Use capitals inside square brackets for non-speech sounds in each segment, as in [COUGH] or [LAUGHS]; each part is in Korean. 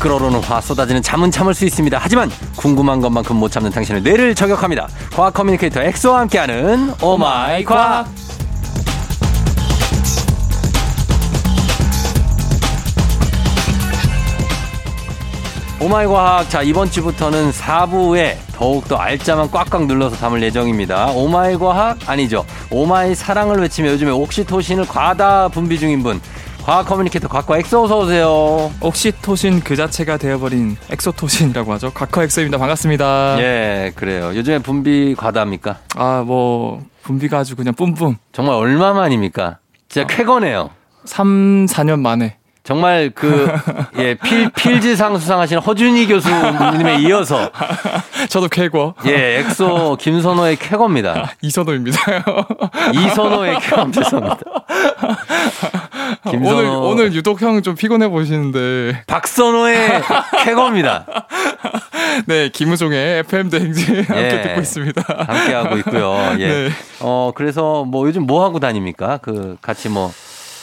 끓어오르는 화 쏟아지는 잠은 참을 수 있습니다. 하지만 궁금한 것만큼 못 참는 당신의 뇌를 저격합니다. 과학 communicator 엑소와 함께하는 Oh my 과학. Oh my 과학. 자, 이번 주부터는 4부에 더욱더 알짜만 꽉꽉 눌러서 담을 예정입니다. Oh my 과학? 아니죠. Oh my 사랑을 외치며 요즘에 옥시토신을 과다 분비 중인 분. 과학 communicator 곽과 엑소 어서 오세요. 옥시토신 그 자체가 되어버린 엑소토신이라고 하죠. 곽과 엑소입니다. 반갑습니다. 예, 그래요. 요즘에 분비 과다입니까? 아, 뭐 분비가 아주 그냥 뿜뿜. 정말 얼마만입니까? 진짜 어. 쾌거네요. 3, 4년 만에. 정말 그, [LAUGHS] 예, 필, 필즈상 수상하신 허준이 교수님에 이어서, [LAUGHS] 저도 쾌거. 예, 엑소 김선호의 쾌거입니다. [LAUGHS] 이선호입니다. 이선호의 쾌거 죄송합니다. [LAUGHS] 김선호. 오늘 오늘 유독 형 좀 피곤해 보시는데. 박선호의 [LAUGHS] 쾌거입니다. 네, 김우종의 FM 대행진 함께 예. 듣고 있습니다. 함께 하고 있고요. 예. 네. 어, 그래서 뭐 요즘 뭐 하고 다닙니까? 그, 같이 뭐,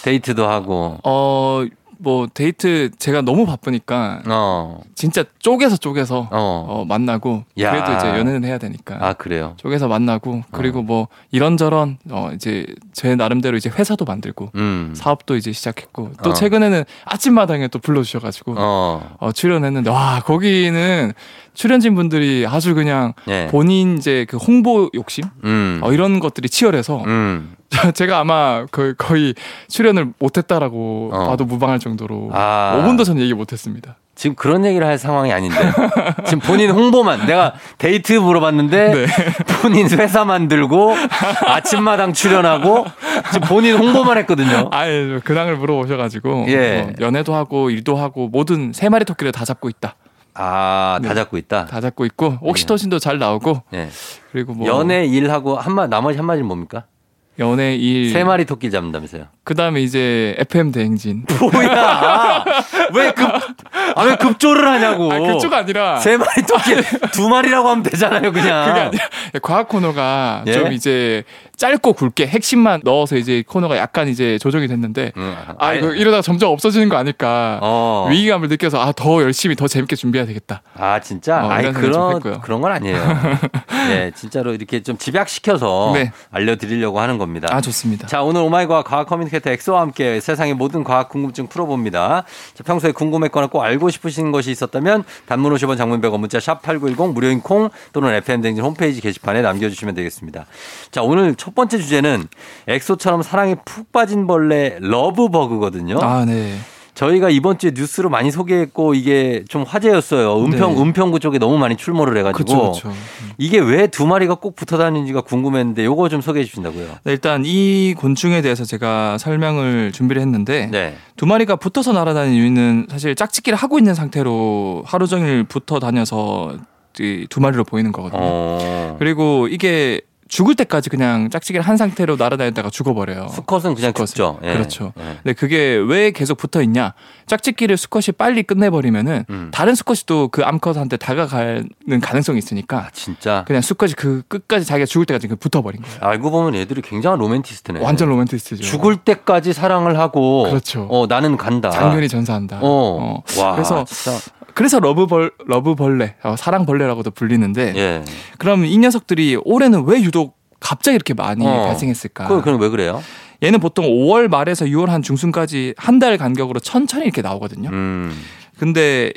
데이트도 하고, 어, 뭐 데이트 제가 너무 바쁘니까 어, 진짜 쪼개서 쪼개서 어. 어, 만나고 야. 그래도 이제 연애는 해야 되니까. 아, 그래요. 쪼개서 만나고 그리고 뭐 이런저런 어 이제 제 나름대로 이제 회사도 만들고 음. 사업도 이제 시작했고 또 어. 최근에는 아침마당에 또 불러주셔가지고 어. 어, 출연했는데 와 거기는 출연진 분들이 아주 그냥 예. 본인 이제 그 홍보 욕심 음. 어, 이런 것들이 치열해서 음. [LAUGHS] 제가 아마 거의, 거의 출연을 못했다라고 어. 봐도 무방할 정도로 아. 5분도 전 얘기 못했습니다. 지금 그런 얘기를 할 상황이 아닌데. 지금 본인 홍보만. 내가 데이트 물어봤는데 네. [LAUGHS] 본인 회사 만들고 아침마당 출연하고 지금 본인 홍보만 했거든요. 아예 근황을 물어보셔가지고 예. 어, 연애도 하고 일도 하고 모든 세 마리 토끼를 다 잡고 있다. 아, 다 네. 잡고 있다. 다 잡고 있고 옥시토신도 잘 나오고 예. 그리고 뭐 연애 일하고 한마 나머지 한 마디는 뭡니까? 연애 일 세 마리 토끼 잡는다면서요. 그다음에 이제 FM 대행진 [LAUGHS] 뭐야? 왜 급, 아, 왜 급조를 하냐고. 아 그쪽 아니라 세 마리 토끼 두 마리라고 하면 되잖아요, 그냥. 그게 아니라 과학 코너가 예? 좀 이제 짧고 굵게 핵심만 넣어서 이제 코너가 약간 이제 조정이 됐는데 음, 아 이거 이러다가 점점 없어지는 거 아닐까 어. 위기감을 느껴서 아 더 열심히 더 재밌게 준비해야 되겠다. 아 진짜? 어, 아니 그런. 그런 건 아니에요. [LAUGHS] 네, 진짜로 이렇게 좀 집약시켜서 네. 알려드리려고 하는 겁니다. 아 좋습니다. 자, 오늘 Oh my 과학 과학 communicator 엑소와 함께 세상의 모든 과학 궁금증 풀어봅니다. 자, 평소에 궁금했거나 꼭 알고 싶으신 것이 있었다면 단문 50원 장문 100원 문자 샵 8910 무료인 콩 또는 FM댕진 홈페이지 게시판에 남겨주시면 되겠습니다. 자, 오늘 첫 번째 주제는 엑소처럼 사랑에 푹 빠진 벌레 러브버그거든요. 아 네. 저희가 이번 주에 뉴스로 많이 소개했고 이게 좀 화제였어요. 은평 네. 은평구 쪽에 너무 많이 출몰을 해가지고 그렇죠, 그렇죠. 이게 왜 두 마리가 꼭 붙어 다니는지가 궁금했는데 요거 좀 소개해 주신다고요. 네, 일단 이 곤충에 대해서 제가 설명을 준비를 했는데 네. 두 마리가 붙어서 날아다니는 이유는 사실 짝짓기를 하고 있는 상태로 하루 종일 붙어 다녀서 이두 마리로 보이는 거거든요. 어. 그리고 이게 죽을 때까지 그냥 짝짓기를 한 상태로 날아다니다가 죽어버려요. 수컷은 그냥 수컷은. 죽죠. 예. 그렇죠. 예. 근데 그게 왜 계속 붙어 있냐? 짝짓기를 수컷이 빨리 끝내버리면은 음. 다른 수컷이 또 그 암컷한테 다가가는 가능성이 있으니까 아, 진짜. 그냥 수컷이 그 끝까지 자기가 죽을 때까지 그 붙어버린 거예요. 알고 보면 애들이 굉장한 로맨티스트네. 완전 로맨티스트죠. 죽을 때까지 사랑을 하고 그렇죠. 어, 나는 간다. 장렬히 전사한다. 어. 어. 와, 그래서 진짜. 그래서 러브벌 러브벌레, 어, 사랑벌레라고도 불리는데 예. 그럼 이 녀석들이 올해는 왜 유독 갑자기 이렇게 많이 어. 발생했을까? 그 그럼 왜 그래요? 얘는 보통 5월 말에서 6월 한 중순까지 한 달 간격으로 천천히 이렇게 나오거든요. 음. 근데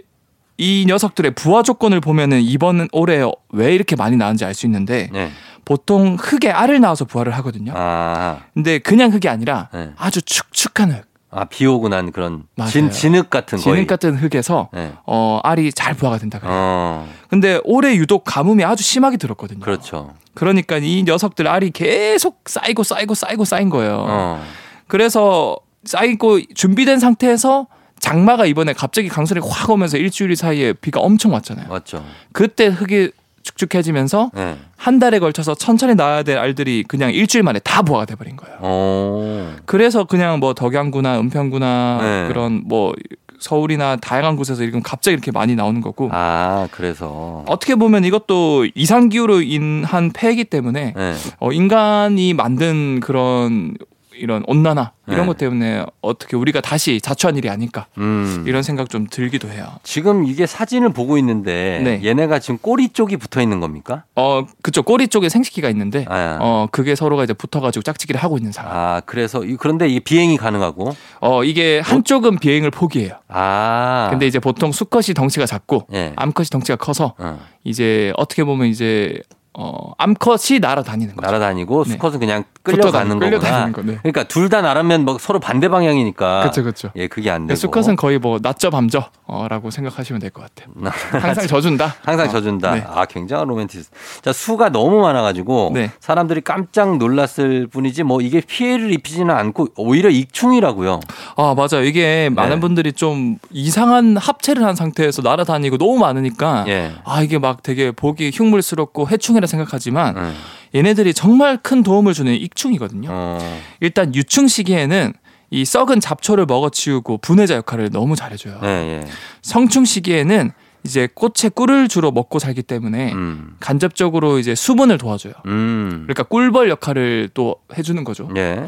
이 녀석들의 부화 조건을 보면은 이번 올해 왜 이렇게 많이 나왔는지 알 수 있는데 네. 보통 흙에 알을 낳아서 부화를 하거든요. 아. 근데 그냥 흙이 아니라 네. 아주 축축한 흙, 아, 비 오고 난 그런 맞아요. 진, 진흙 같은 거의. 진흙 같은 흙에서 네. 어 알이 잘 부화가 된다 그래요. 어. 근데 올해 유독 가뭄이 아주 심하게 들었거든요. 그렇죠. 그러니까 이 녀석들 알이 계속 쌓이고 쌓이고 쌓이고 쌓인 거예요. 어. 그래서 쌓이고 준비된 상태에서 장마가 이번에 갑자기 강수량이 확 오면서 일주일 사이에 비가 엄청 왔잖아요. 맞죠. 그때 흙이 축축해지면서 네. 한 달에 걸쳐서 천천히 나야 될 알들이 그냥 일주일 만에 다 부화가 돼버린 거예요. 어. 그래서 그냥 뭐 덕양구나 은평구나 네. 그런 뭐 서울이나 다양한 곳에서 지금 갑자기 이렇게 많이 나오는 거고 아, 그래서. 어떻게 보면 이것도 이상 기후로 인한 폐이기 때문에 네. 어, 인간이 만든 그런 이런 온난화 이런 네. 것 때문에 어떻게 우리가 다시 자초한 일이 아닐까 음. 이런 생각 좀 들기도 해요. 지금 이게 사진을 보고 있는데 네. 얘네가 지금 꼬리 쪽이 붙어 있는 겁니까? 어 그쪽 꼬리 쪽에 생식기가 있는데 아. 어 그게 서로가 이제 붙어가지고 짝짓기를 하고 있는 상황. 아, 그래서 이- 그런데 이게 비행이 가능하고 어 이게 한쪽은 비행을 포기해요. 아. 근데 이제 보통 수컷이 덩치가 작고 예. 암컷이 덩치가 커서 어. 이제 어떻게 보면 이제 어 암컷이 날아다니는 거죠. 날아다니고 네. 수컷은 그냥 끌려가는 붙어다니- 거구나. 끌려다니는 거, 네. 그러니까 둘다 날으면 뭐 서로 반대 방향이니까. 그렇죠, 그렇죠. 예, 그게 안 되고. 수컷은 거의 뭐 낮저 밤저라고 생각하시면 될 것 같아요. [LAUGHS] 항상 져준다. 항상 어, 져준다. 네. 아, 굉장한 로맨티스트. 자, 수가 너무 많아가지고 네. 사람들이 깜짝 놀랐을 뿐이지 뭐 이게 피해를 입히지는 않고 오히려 익충이라고요. 아 맞아요. 이게 많은 네. 분들이 좀 이상한 합체를 한 상태에서 날아다니고 너무 많으니까 예. 아 이게 막 되게 보기 흉물스럽고 해충이라 생각하지만 음. 얘네들이 정말 큰 도움을 주는 익충이거든요. 어. 일단 유충 시기에는 이 썩은 잡초를 먹어치우고 분해자 역할을 너무 잘해줘요. 예, 예. 성충 시기에는 이제 꽃의 꿀을 주로 먹고 살기 때문에 음. 간접적으로 이제 수분을 도와줘요. 음. 그러니까 꿀벌 역할을 또 해주는 거죠. 예.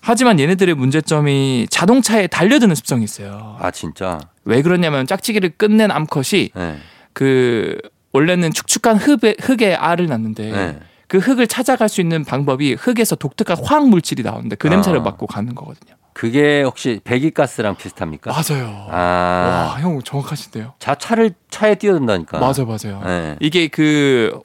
하지만 얘네들의 문제점이 자동차에 달려드는 습성이 있어요. 아, 진짜. 왜 그러냐면 짝짓기를 끝낸 암컷이 예. 그 원래는 축축한 흙에, 흙에 알을 낳는데 예. 그 흙을 찾아갈 수 있는 방법이 흙에서 독특한 화학 물질이 나오는데 그 냄새를 아. 맡고 가는 거거든요. 그게 혹시 배기가스랑 비슷합니까? 맞아요. 아. 와, 형 정확하신데요. 자, 차를, 차에 뛰어든다니까. 맞아요, 맞아요. 예. 이게 그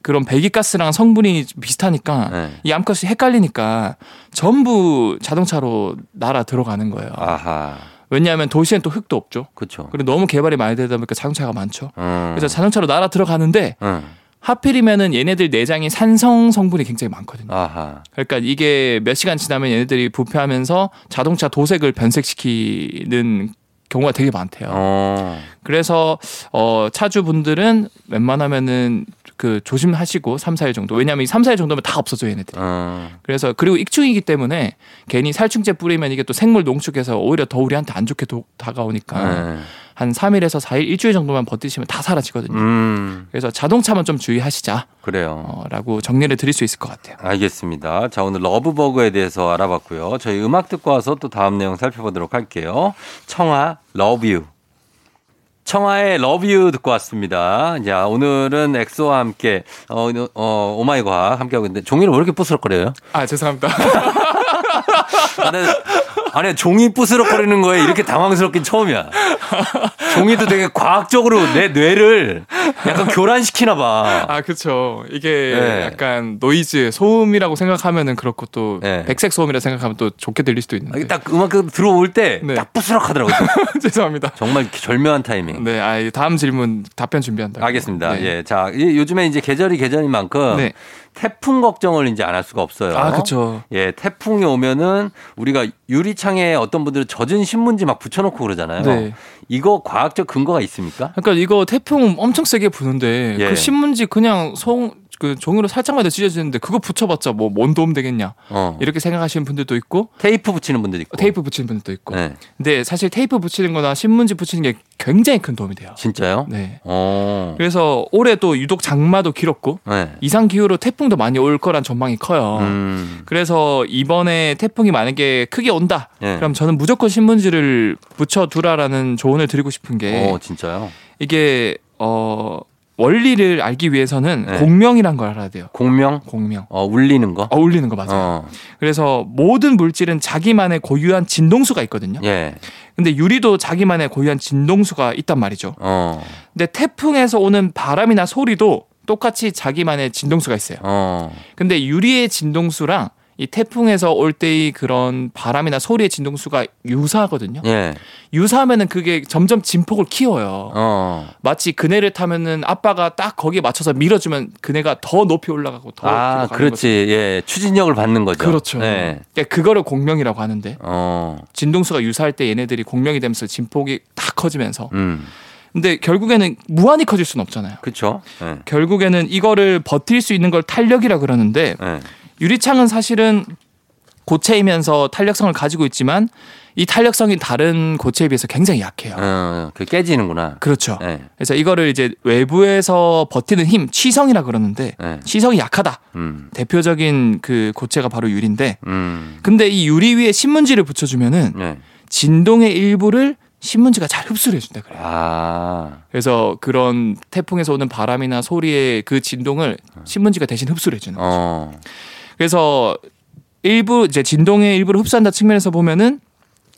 그런 배기가스랑 성분이 비슷하니까 예. 이 암컷이 헷갈리니까 전부 자동차로 날아 들어가는 거예요. 아하. 왜냐하면 도시엔 또 흙도 없죠. 그쵸. 그리고 너무 개발이 많이 되다 보니까 자동차가 많죠. 음. 그래서 자동차로 날아 들어가는데 음. 하필이면은 얘네들 내장이 산성 성분이 굉장히 많거든요. 아하. 그러니까 이게 몇 시간 지나면 얘네들이 부패하면서 자동차 도색을 변색시키는 경우가 되게 많대요. 어. 그래서 어 차주분들은 웬만하면은 그 조심하시고 3, 4일 정도. 왜냐하면 이 3, 4일 정도면 다 없어져 얘네들이. 어. 그래서 그리고 익충이기 때문에 괜히 살충제 뿌리면 이게 또 생물 농축해서 오히려 더 우리한테 안 좋게 도- 다가오니까 예. 한 3일에서 4일 일주일 정도만 버티시면 다 사라지거든요. 음. 그래서 자동차만 좀 주의하시자라고 그래요. 정리를 드릴 수 있을 것 같아요. 알겠습니다. 자, 오늘 러브버그에 대해서 알아봤고요. 저희 음악 듣고 와서 또 다음 내용 살펴보도록 할게요. 청하, Love U. 청하의 Love U 듣고 왔습니다. 자, 오늘은 엑소와 함께, 어, 어, Oh my 과학 함께하고 있는데, 종이를 왜 이렇게 부스럭거려요? 아 죄송합니다. [LAUGHS] 아니, 종이 부스럭거리는 거에 이렇게 당황스럽긴 처음이야. 종이도 되게 과학적으로 내 뇌를 약간 교란시키나 봐. 아 그렇죠. 이게 네. 약간 노이즈 소음이라고 생각하면은 그렇고 또 네. 백색 소음이라 생각하면 또 좋게 들릴 수도 아, 있는데. 딱 음악 들어올 때 네. 딱 부스럭하더라고요. [LAUGHS] 죄송합니다. 정말 절묘한 타이밍. 네, 아이 다음 질문 답변 준비한다. 알겠습니다. 네. 예. 자, 이- 요즘에 이제 계절이 계절인 만큼 네. 태풍 걱정을 이제 안 할 수가 없어요. 아 그렇죠. 예, 태풍이 오면은 우리가 유리창 에 어떤 분들은 젖은 신문지 막 붙여놓고 그러잖아요. 네. 이거 과학적 근거가 있습니까? 그러니까 이거 태풍 엄청 세게 부는데 예. 그 신문지 그냥 송 그 종이로 살짝만 더 찢어지는데 그거 붙여봤자 뭐 뭔 도움 되겠냐 어. 이렇게 생각하시는 분들도 있고 테이프 붙이는 분들 있고. 테이프 붙이는 분들도 있고. 네. 근데 사실 테이프 붙이는 거나 신문지 붙이는 게 굉장히 큰 도움이 돼요. 진짜요? 네. 어. 그래서 올해 또 유독 장마도 길었고 네. 이상 기후로 태풍도 많이 올 거란 전망이 커요. 음. 그래서 이번에 태풍이 만약에 크게 온다. 예. 그럼 저는 무조건 신문지를 붙여두라라는 조언을 드리고 싶은 게 어, 진짜요? 이게 어 원리를 알기 위해서는 네. 공명이란 걸 알아야 돼요. 공명? 공명. 어, 울리는 거? 어 울리는 거 맞아요. 어. 그래서 모든 물질은 자기만의 고유한 진동수가 있거든요. 예. 근데 유리도 자기만의 고유한 진동수가 있단 말이죠. 어. 근데 태풍에서 오는 바람이나 소리도 똑같이 자기만의 진동수가 있어요. 어. 근데 유리의 진동수랑 이 태풍에서 올 때의 그런 바람이나 소리의 진동수가 유사하거든요. 예. 유사하면은 그게 점점 진폭을 키워요. 어. 마치 그네를 타면은 아빠가 딱 거기에 맞춰서 밀어주면 그네가 더 높이 올라가고 더 아, 그렇지. 예. 추진력을 받는 거죠. 거죠. 그렇죠. 예. 그러니까 그거를 공명이라고 하는데 어. 진동수가 유사할 때 얘네들이 공명이 되면서 진폭이 딱 커지면서 음. 근데 결국에는 무한히 커질 수는 없잖아요. 그렇죠. 예. 결국에는 이거를 버틸 수 있는 걸 탄력이라 그러는데 예. 유리창은 사실은 고체이면서 탄력성을 가지고 있지만 이 탄력성이 다른 고체에 비해서 굉장히 약해요. 어, 그 깨지는구나. 그렇죠. 네. 그래서 이거를 이제 외부에서 버티는 힘, 치성이라 그러는데 네. 치성이 약하다. 음. 대표적인 그 고체가 바로 유리인데 음. 근데 이 유리 위에 신문지를 붙여주면은 네. 진동의 일부를 신문지가 잘 흡수를 해준다 그래요. 아. 그래서 그런 태풍에서 오는 바람이나 소리의 그 진동을 신문지가 대신 흡수를 해주는 거죠. 어. 그래서 일부 이제 진동의 일부를 흡수한다 측면에서 보면은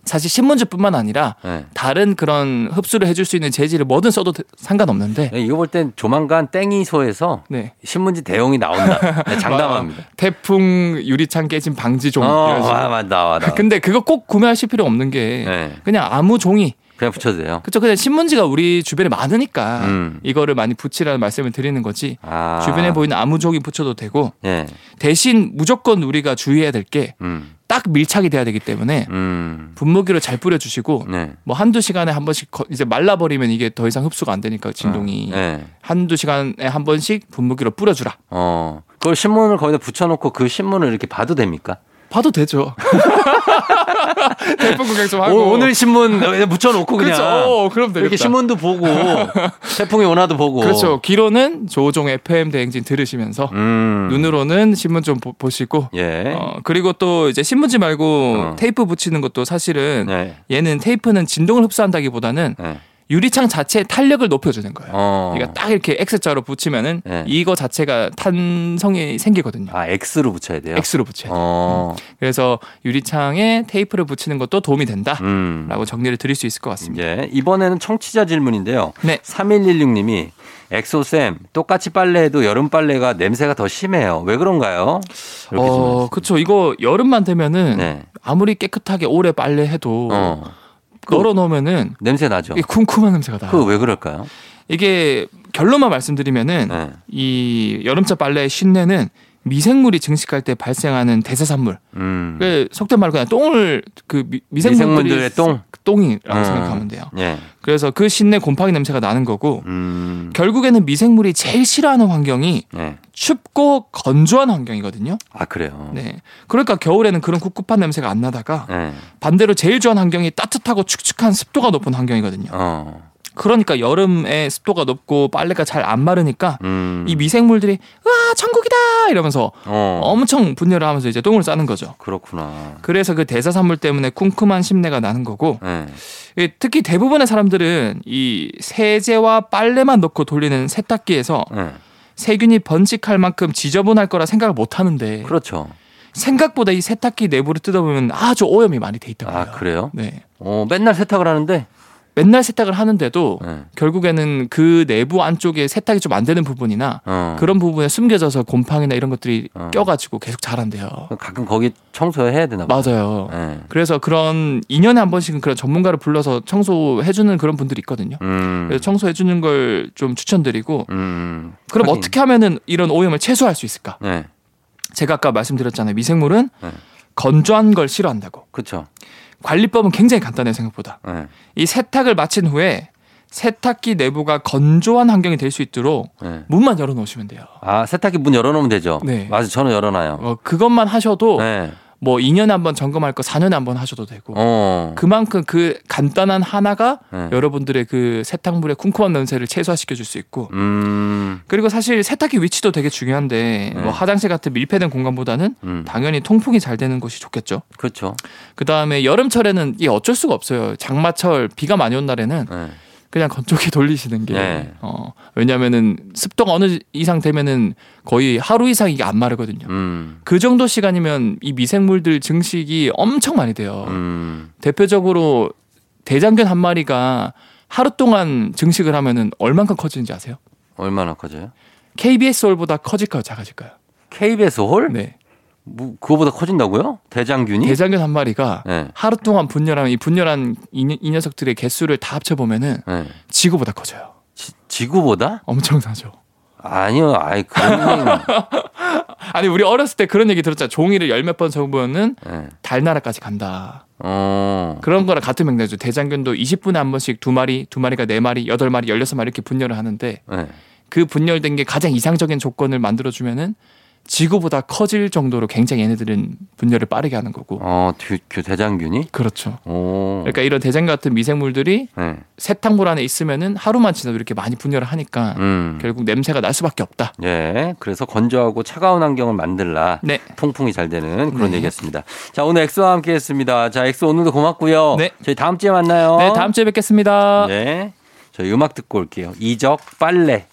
사실 신문지뿐만 아니라 네. 다른 그런 흡수를 해줄 수 있는 재질을 뭐든 써도 되- 상관없는데 네, 이거 볼 땐 조만간 땡이소에서 네. 신문지 대용이 나온다. 네, [LAUGHS] 장담합니다. 태풍 유리창 깨진 방지 종 어. 와, 맞 나와, 나와. 근데 그거 꼭 구매하실 필요 없는 게 네. 그냥 아무 종이 그냥 붙여도 돼요. 그쵸 그냥 신문지가 우리 주변에 많으니까 음. 이거를 많이 붙이라는 말씀을 드리는 거지 아. 주변에 보이는 아무 종이 붙여도 되고 예. 대신 무조건 우리가 주의해야 될게딱 음. 밀착이 돼야 되기 때문에 음. 분무기를 잘 뿌려주시고 네. 뭐 한두 시간에 한 번씩 거- 이제 말라버리면 이게 더 이상 흡수가 안 되니까 진동이 네. 한두 시간에 한 번씩 분무기로 뿌려주라 어. 그걸 신문을 거기다 붙여놓고 그 신문을 이렇게 봐도 됩니까? 봐도 되죠 [LAUGHS] 태풍 구경 좀 하고 오, 늘 신문 붙여놓고 그냥. 그렇죠 어, 그럼 되겠다 이렇게 신문도 보고 [LAUGHS] 태풍의 원화도 보고. 그렇죠 귀로는 조종 FM 대행진 들으시면서 음. 눈으로는 신문 좀 보, 보시고 예. 어, 그리고 또 이제 신문지 말고 어. 테이프 붙이는 것도 사실은 네. 얘는 테이프는 진동을 흡수한다기보다는 네. 유리창 자체의 탄력을 높여주는 거예요. 어. 그러니까 딱 이렇게 X자로 붙이면은 네. 이거 자체가 탄성이 생기거든요. 아 X로 붙여야 돼요. X로 붙여야 돼요. 어. 그래서 유리창에 테이프를 붙이는 것도 도움이 된다라고 음. 정리를 드릴 수 있을 것 같습니다. 예. 이번에는 청취자 질문인데요. 네. 3116님이 엑소쌤 똑같이 빨래해도 여름 빨래가 냄새가 더 심해요. 왜 그런가요? 어. 그쵸. 이거 여름만 되면은 네. 아무리 깨끗하게 오래 빨래해도 어. 널어 놓으면은 냄새 나죠. 이게 쿰쿰한 냄새가 나요. 그 왜 그럴까요? 이게 결론만 말씀드리면은 네. 이 여름철 빨래의 신내는 미생물이 증식할 때 발생하는 대사산물. 음. 그 속된 말로 그냥 똥을 그 미, 미생물들의 똥? 똥이라고 음. 생각하면 돼요. 예. 그래서 그 신내 곰팡이 냄새가 나는 거고 음. 결국에는 미생물이 제일 싫어하는 환경이 네. 춥고 건조한 환경이거든요. 아 그래요. 네. 그러니까 겨울에는 그런 꿉꿉한 냄새가 안 나다가 네. 반대로 제일 좋아하는 환경이 따뜻하고 축축한 습도가 높은 환경이거든요. 어. 그러니까 여름에 습도가 높고 빨래가 잘 안 마르니까 음. 이 미생물들이 와 천국이다 이러면서 어. 엄청 분열을 하면서 이제 똥을 싸는 거죠. 그렇구나. 그래서 그 대사산물 때문에 쿰쿰한 심내가 나는 거고 네. 이 특히 대부분의 사람들은 이 세제와 빨래만 넣고 돌리는 세탁기에서 네. 세균이 번식할 만큼 지저분할 거라 생각을 못 하는데 그렇죠. 생각보다 이 세탁기 내부를 뜯어보면 아주 오염이 많이 돼 있더라고요. 아 그래요? 네. 어 맨날 세탁을 하는데. 맨날 세탁을 하는데도 네. 결국에는 그 내부 안쪽에 세탁이 좀 안 되는 부분이나 어. 그런 부분에 숨겨져서 곰팡이나 이런 것들이 어. 껴가지고 계속 자란대요. 가끔 거기 청소해야 되나 봐. 맞아요. 네. 그래서 그런 2년에 한 번씩은 그런 전문가를 불러서 청소해주는 그런 분들이 있거든요. 음. 그래서 청소해주는 걸 좀 추천드리고 음. 그럼 하긴. 어떻게 하면은 이런 오염을 최소화할 수 있을까? 네. 제가 아까 말씀드렸잖아요. 미생물은 네. 건조한 걸 싫어한다고. 그렇죠. 관리법은 굉장히 간단해요 생각보다. 네. 이 세탁을 마친 후에 세탁기 내부가 건조한 환경이 될 수 있도록 네. 문만 열어놓으시면 돼요. 아 세탁기 문 열어놓으면 되죠. 네. 맞아, 저는 열어놔요. 어, 그것만 하셔도 네. 뭐 2년에 한 번 점검할 거 4년에 한 번 하셔도 되고 어. 그만큼 그 간단한 하나가 네. 여러분들의 그 세탁물의 쿰쿰한 냄새를 최소화시켜 줄 수 있고 음. 그리고 사실 세탁기 위치도 되게 중요한데 네. 뭐 화장실 같은 밀폐된 공간보다는 음. 당연히 통풍이 잘 되는 곳이 좋겠죠. 그렇죠. 그 다음에 여름철에는 이게 어쩔 수가 없어요. 장마철 비가 많이 온 날에는 네. 그냥 건조기 [LAUGHS] 돌리시는 게 네. 어, 왜냐면은 습도가 어느 이상 되면은 거의 하루 이상 이게 안 마르거든요. 음. 그 정도 시간이면 이 미생물들 증식이 엄청 많이 돼요. 음. 대표적으로 대장균 한 마리가 하루 동안 증식을 하면은 얼만큼 커지는지 아세요? 얼마나 커져요? KBS 홀보다 커질까요, 작아질까요? KBS 홀? 네. 뭐, 그거보다 커진다고요? 대장균이? 대장균 한 마리가 네. 하루 동안 분열하면 이 분열한 이, 녀- 이 녀석들의 개수를 다 합쳐 보면은 네. 지구보다 커져요. 지, 지구보다? 엄청나죠. 아니요. 아이 그런. [LAUGHS] 아니 우리 어렸을 때 그런 얘기 들었잖아. 종이를 열 몇 번 접으면은 네. 달나라까지 간다. 어. 그런 거랑 같은 맥락이죠. 대장균도 20분에 한 번씩 두 마리, 두 마리가 네 마리, 여덟 마리, 열여섯 마리 이렇게 분열을 하는데 네. 그 분열된 게 가장 이상적인 조건을 만들어 주면은 지구보다 커질 정도로 굉장히 얘네들은 분열을 빠르게 하는 거고. 어, 듀, 듀 대장균이? 그렇죠. 오. 그러니까 이런 대장 같은 미생물들이 네. 세탁물 안에 있으면은 하루만 지나도 이렇게 많이 분열을 하니까 음. 결국 냄새가 날 수밖에 없다. 예. 그래서 건조하고 차가운 환경을 만들라. 네. 통풍이 잘 되는 그런 네. 얘기였습니다. 자, 오늘 엑소와 함께 했습니다. 자, 엑소 오늘도 고맙고요. 네. 저희 다음 주에 만나요. 네, 다음 주에 뵙겠습니다. 네. 저희 음악 듣고 올게요. 이적 빨래.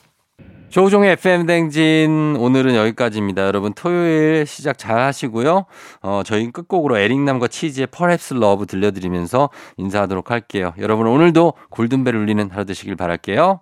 조충현의 FM 대행진 오늘은 여기까지입니다. 여러분 토요일 시작 잘 하시고요. 어, 저희 끝곡으로 에릭남과 치즈의 Perhaps Love 들려드리면서 인사하도록 할게요. 여러분 오늘도 골든벨 울리는 하루 되시길 바랄게요.